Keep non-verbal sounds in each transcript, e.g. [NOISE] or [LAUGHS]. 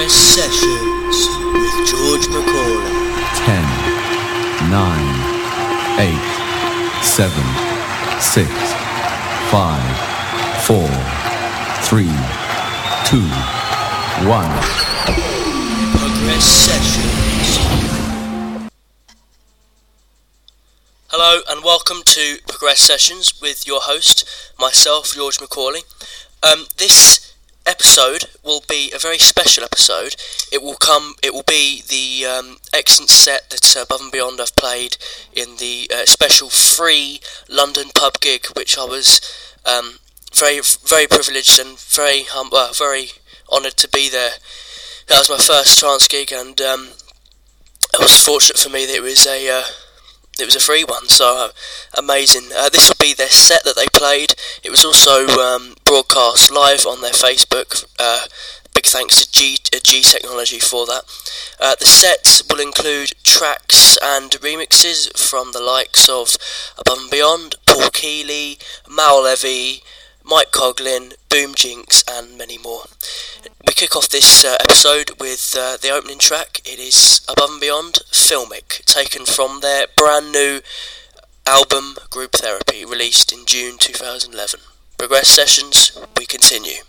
Progress Sessions with George McCauley. 10, 9, 8, 7, 6, 5, 4, 3, 2, 1. Progress Sessions. Hello and welcome to Progress Sessions with your host, myself, George McCauley. Um, this episode will be a very special episode. It will come. It will be the um, excellent set that uh, Above and Beyond have played in the uh, special free London pub gig, which I was um, very, very privileged and very, hum- uh, very honoured to be there. That was my first trance gig, and um, it was fortunate for me that it was a uh, it was a free one, so uh, amazing. Uh, this will be their set that they played. It was also um, broadcast live on their Facebook. Uh, big thanks to G, uh, G Technology for that. Uh, the set will include tracks and remixes from the likes of Above and Beyond, Paul Keeley, Maor Levi, Mike Koglin, Boom Jinx, and many more. We kick off this uh, episode with uh, the opening track. It is Above and Beyond Filmic, taken from their brand new album Group Therapy, released in June 2011. Progress Sessions, we continue.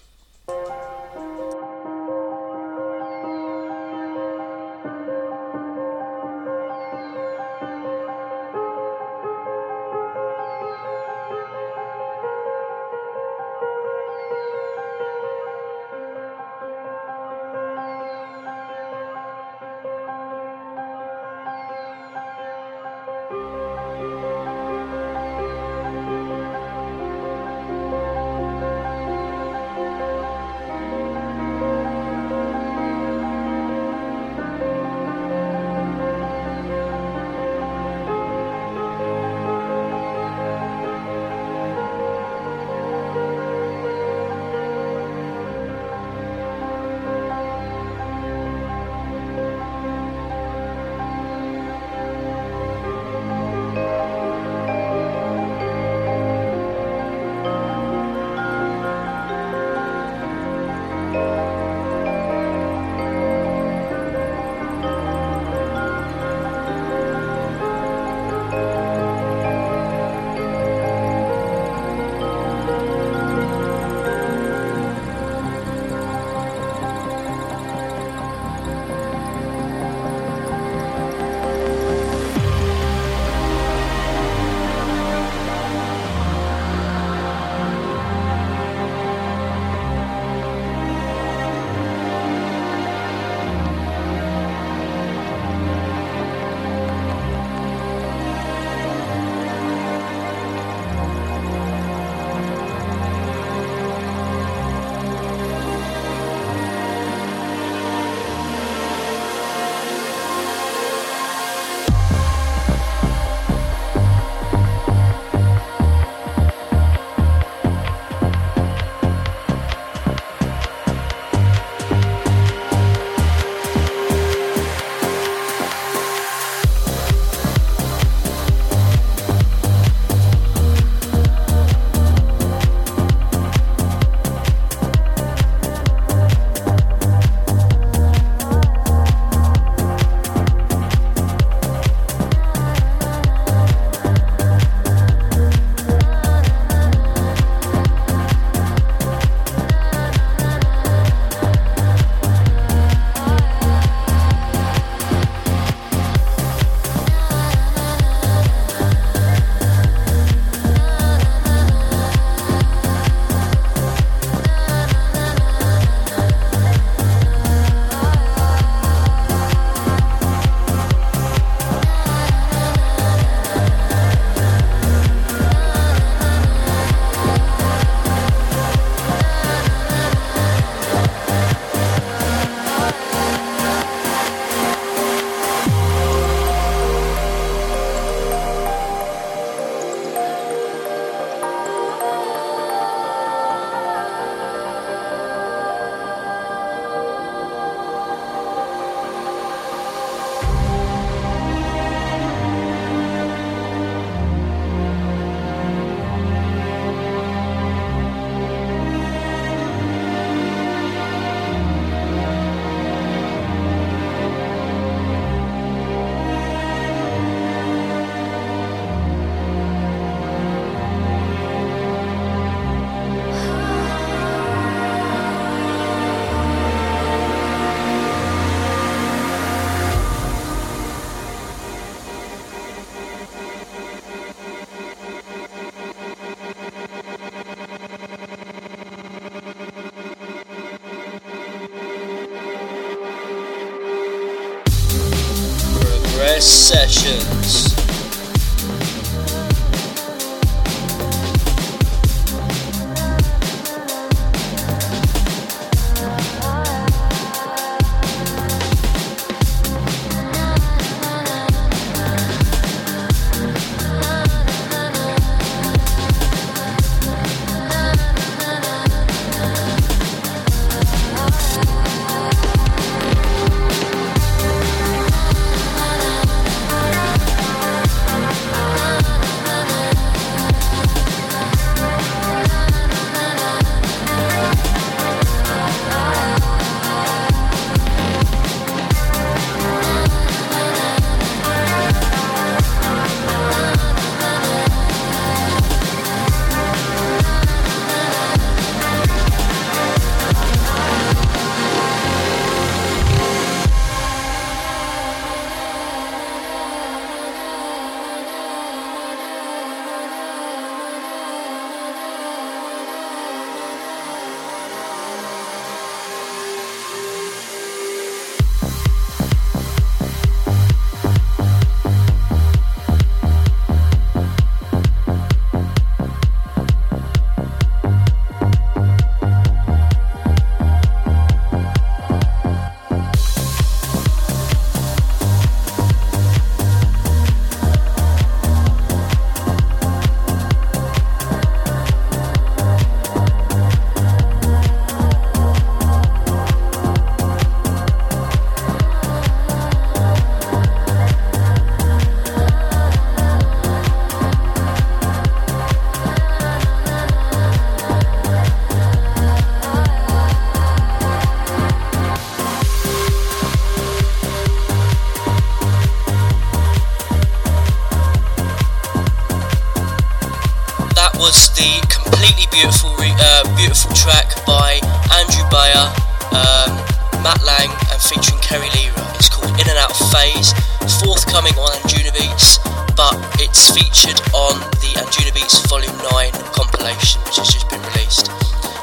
Was the completely beautiful, re- uh, beautiful track by Andrew Bayer, um, Matt Lange, and featuring Kerry Leroy. It's called In and Out Phase, forthcoming on Anjunabeats, but it's featured on the Anjunabeats Volume 9 compilation, which has just been released.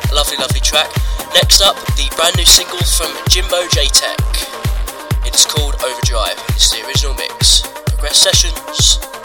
A lovely, lovely track. Next up, the brand new single from Jimbo Jaytech. It's called Overdrive. It's the original mix. Progress Sessions.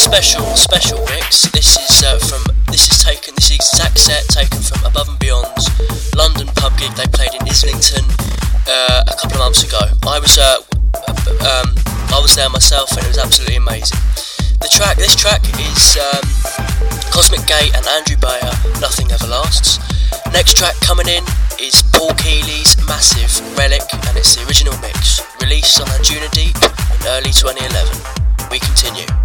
Special, special mix. This is uh, from, this is taken, this exact set taken from Above and Beyond's London pub gig they played in Islington uh, a couple of months ago. I was, uh, um, I was there myself, and it was absolutely amazing. The track, this track is um, Cosmic Gate and Andrew Bayer. Nothing ever lasts. Next track coming in is Paul Keeley's Massive Relic, and it's the original mix, released on Anjunadeep in early 2011. We continue.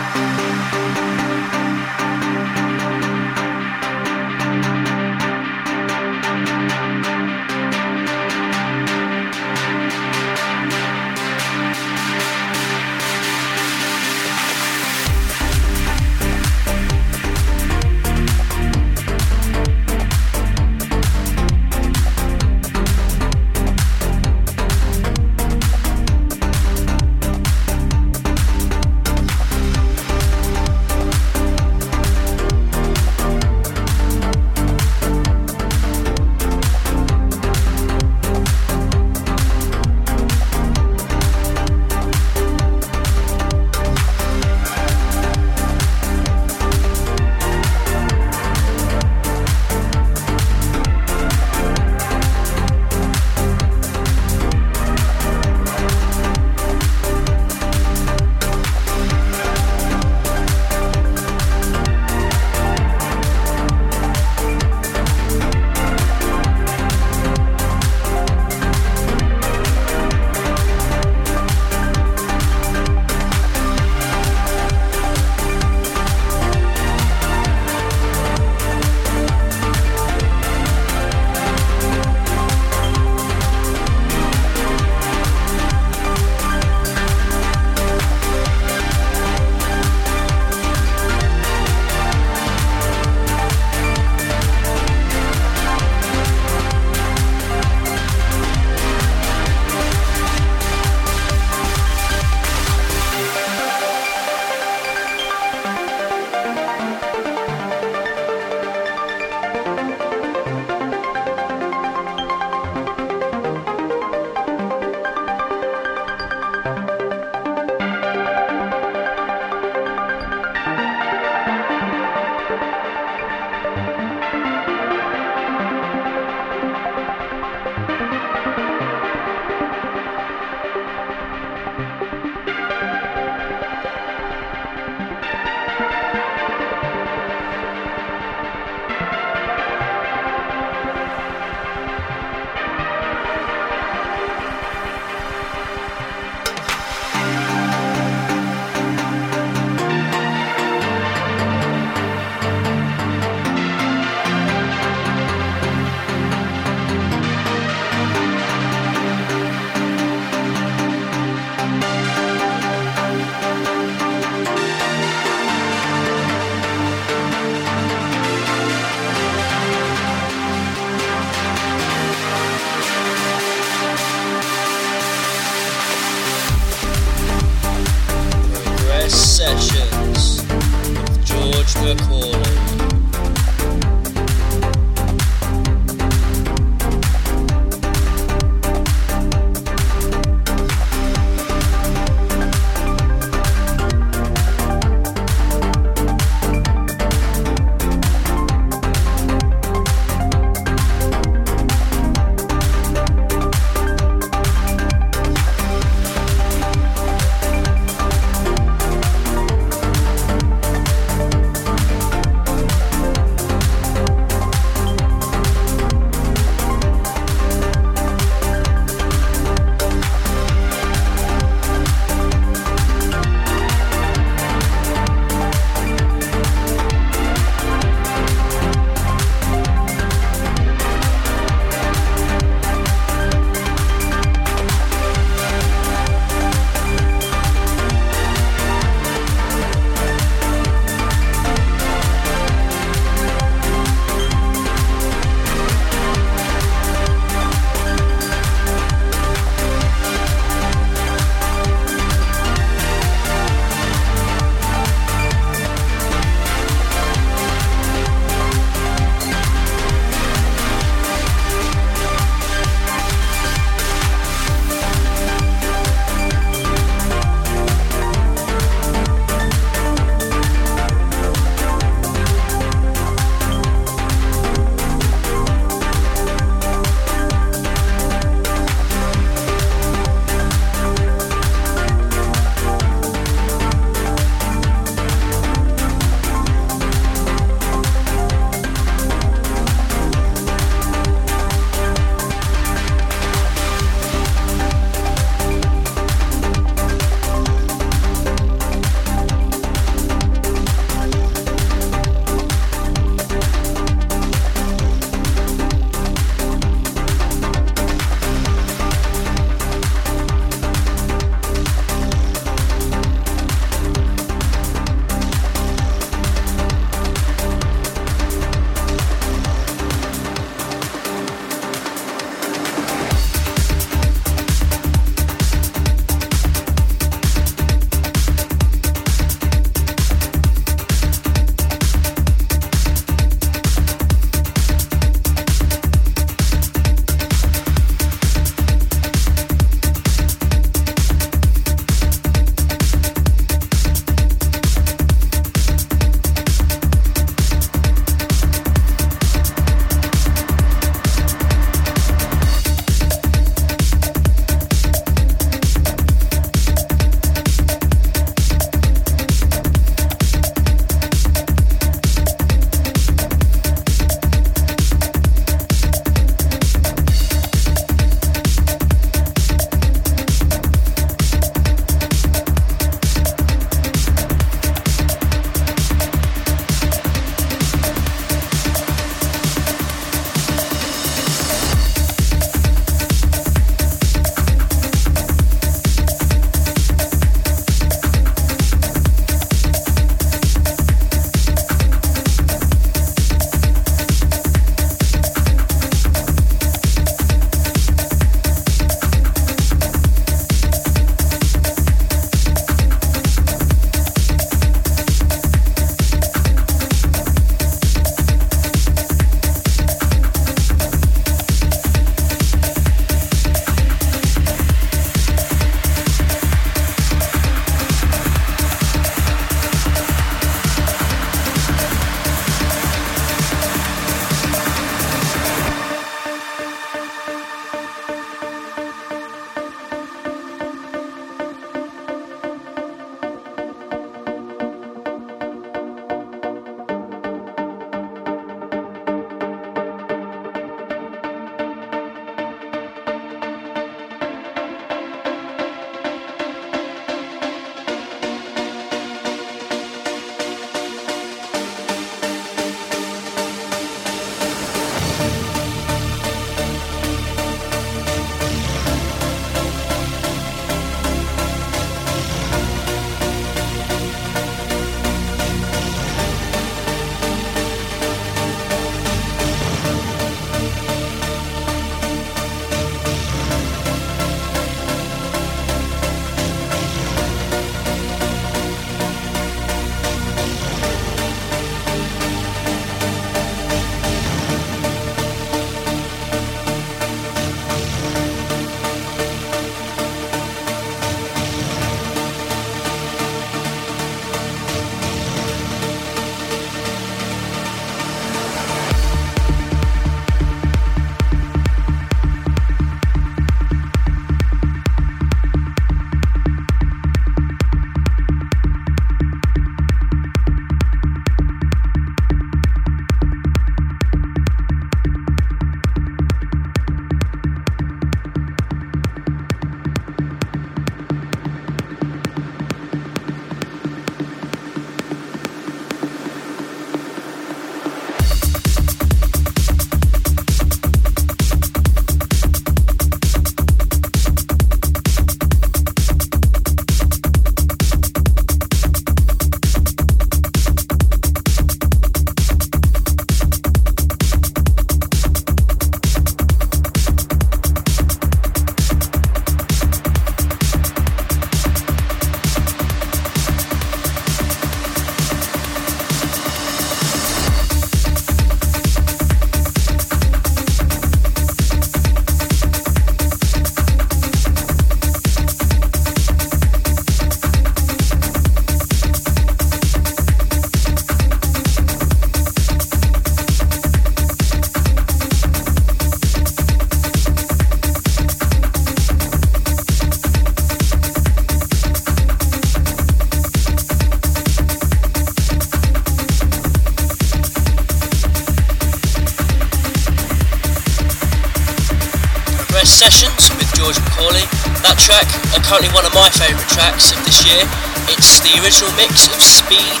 Currently one of my favourite tracks of this year. It's the original mix of Speed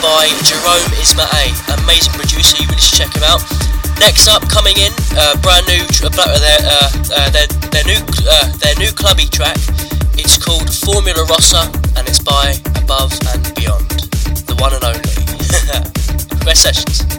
by Jerome Isma-Ae. Amazing producer, you really should check him out. Next up, coming in, uh, brand new, uh, their, uh, uh, their, their new, uh, their new clubby track. It's called Formula Rossa, and it's by Above and Beyond, the one and only. [LAUGHS] Best sessions.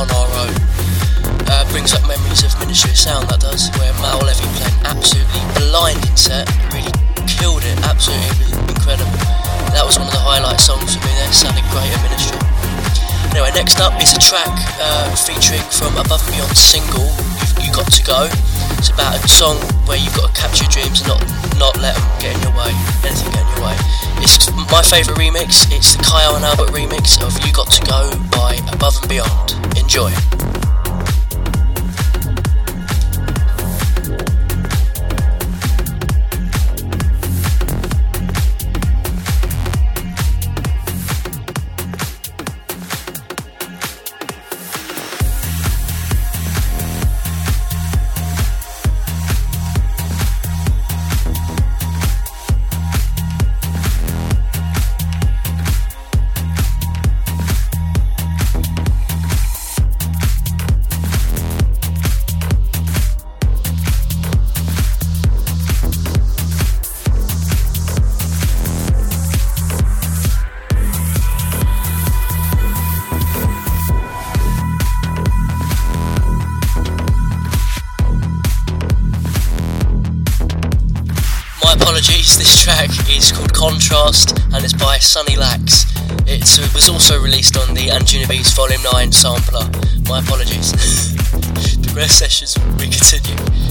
On Our Own. Uh, brings up memories of Ministry of Sound, that does, where Maor Levi played an absolutely blinding set. Really killed it, absolutely incredible. That was one of the highlight songs for me there, sounded great at Ministry. Anyway, next up is a track uh, featuring from Above and Beyond single, You've, You Got To Go. It's about a song where you've got to capture your dreams and not, not let them get in your way, anything get in your way. It's my favourite remix, it's the Kyau and Albert remix of You Got To Go by Above and Beyond. Enjoy. Sunny Lax. It was also released on the Anjunabeats Volume 9 sampler. My apologies. [LAUGHS] Progress sessions, we continue.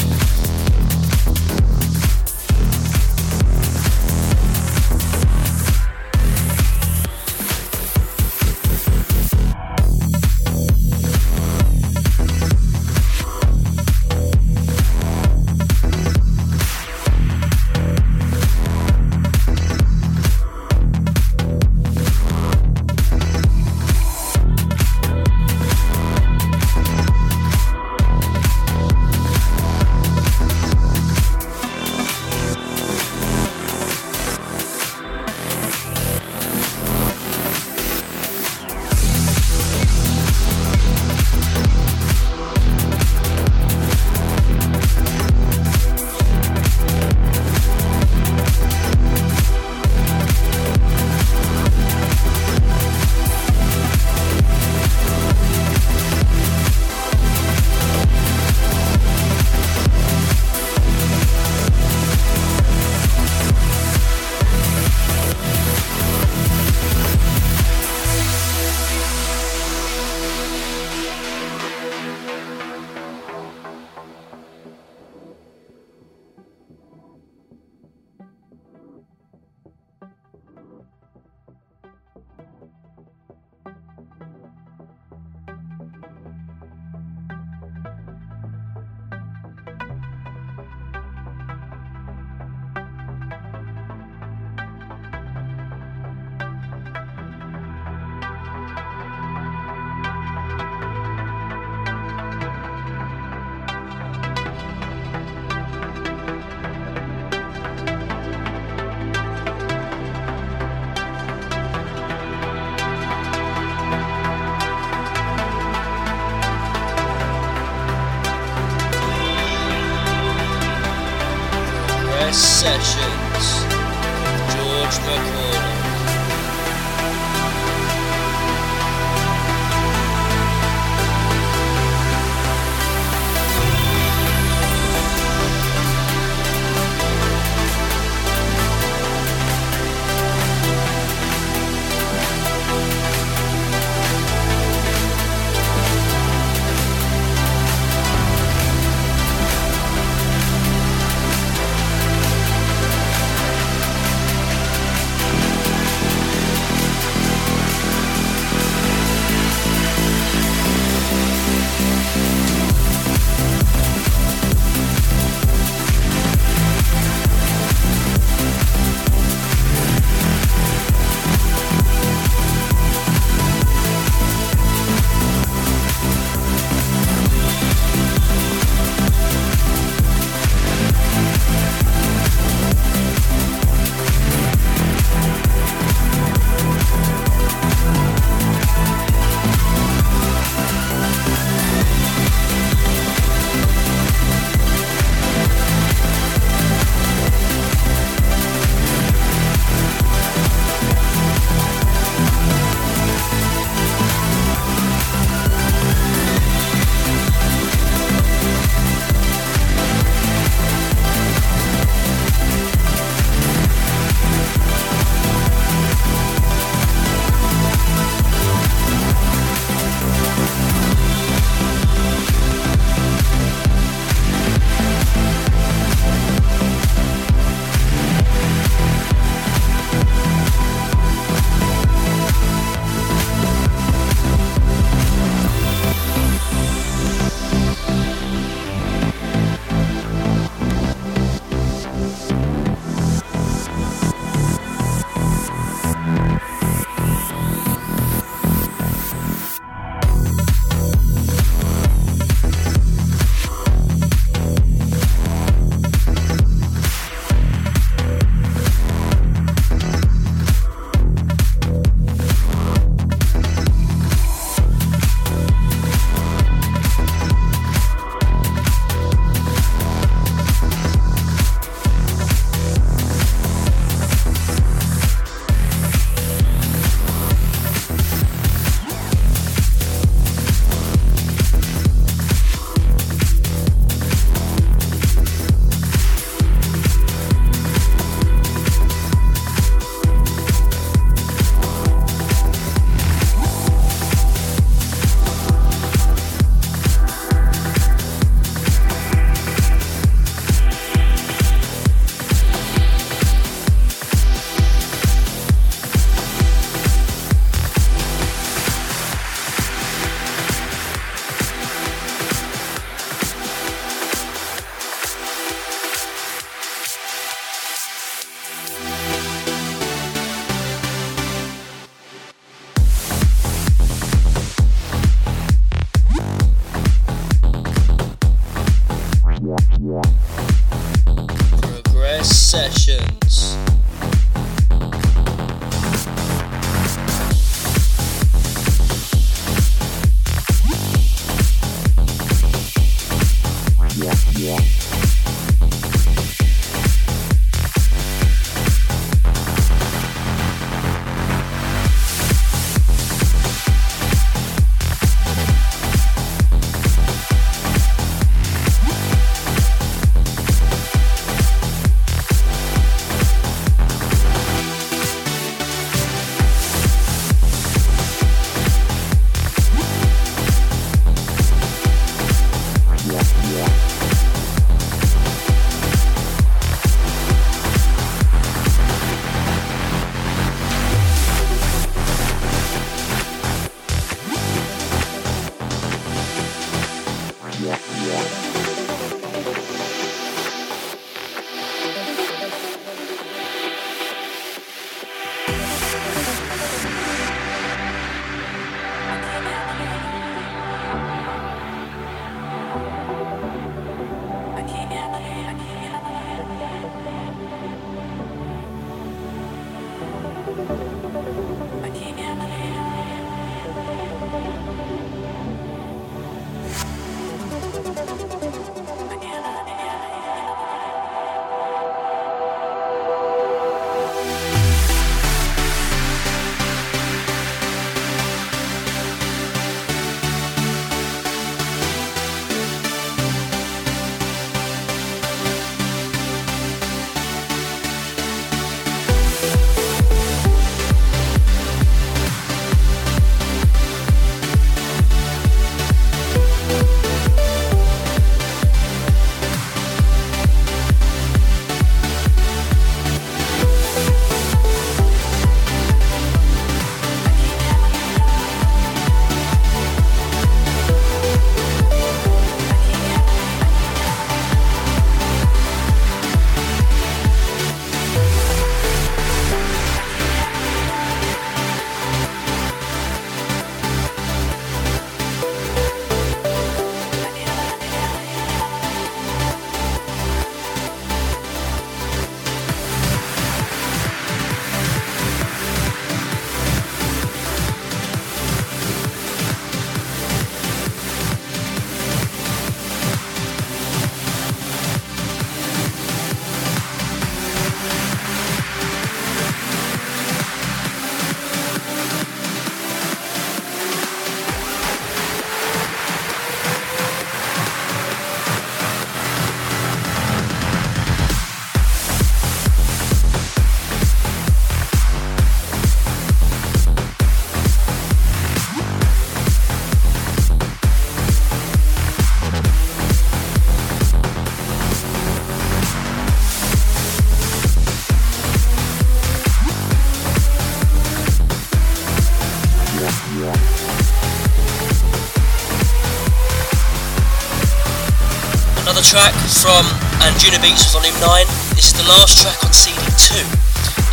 Track from Anjunabeats Volume 9. This is the last track on CD2.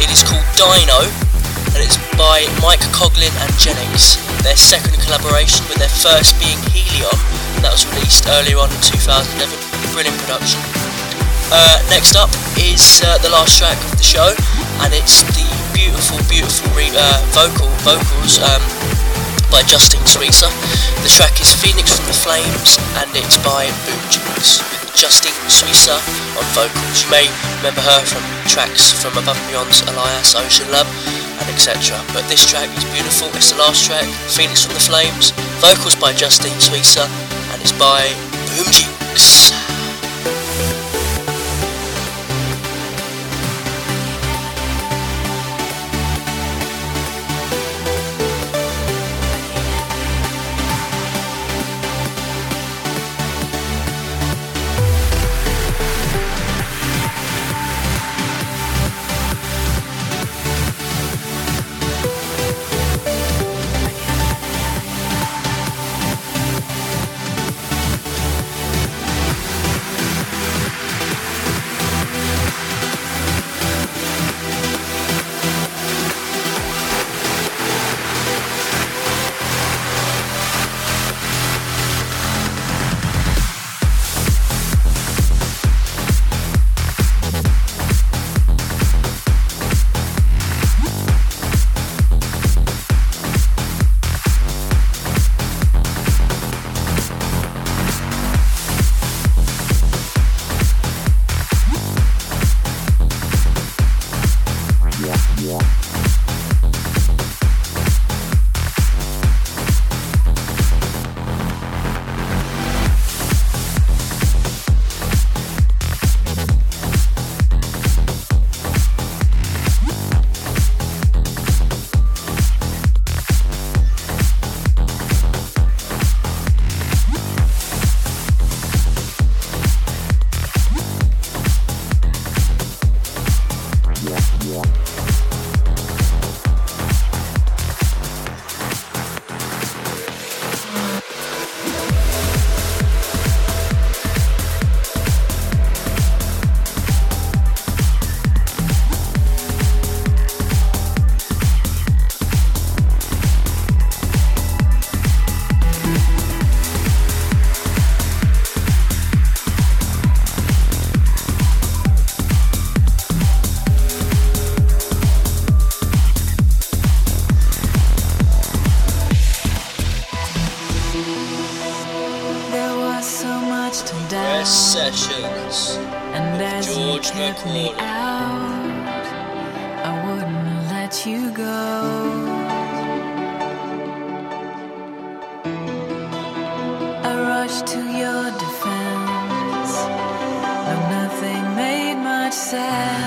It is called Dyno and it's by Mike Koglin and Genix. Their second collaboration with their first being Helion that was released earlier on in 2011. Brilliant production. Uh, next up is uh, the last track of the show and it's the beautiful, beautiful re- uh, vocal vocals um, by Justin Suissa. The track is Phoenix from the Flames and it's by Boom Jinx. Justine Suissa on vocals. You may remember her from tracks from Above and Beyond's Elias, OceanLab, and etc. But this track is beautiful. It's the last track, Phoenix from the Flames. Vocals by Justine Suissa, and it's by sessions and as George you kept me out, I wouldn't let you go. I rushed to your defense, though nothing made much sense.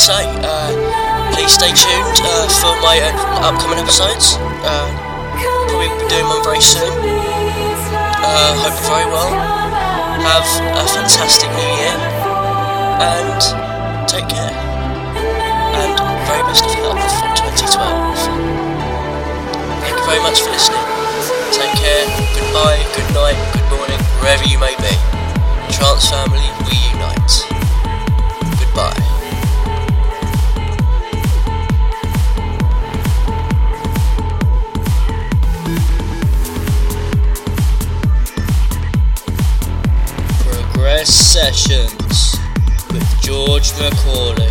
So, uh, please stay tuned uh, for my upcoming episodes. Uh, probably will be doing one very soon. Uh, hope you're very well. Have a fantastic new year. And take care. And very best of health for 2012. Thank you very much for listening. Take care. Goodbye, good night, good morning, wherever you may be. Trance family, we unite. Goodbye. With George McCauley.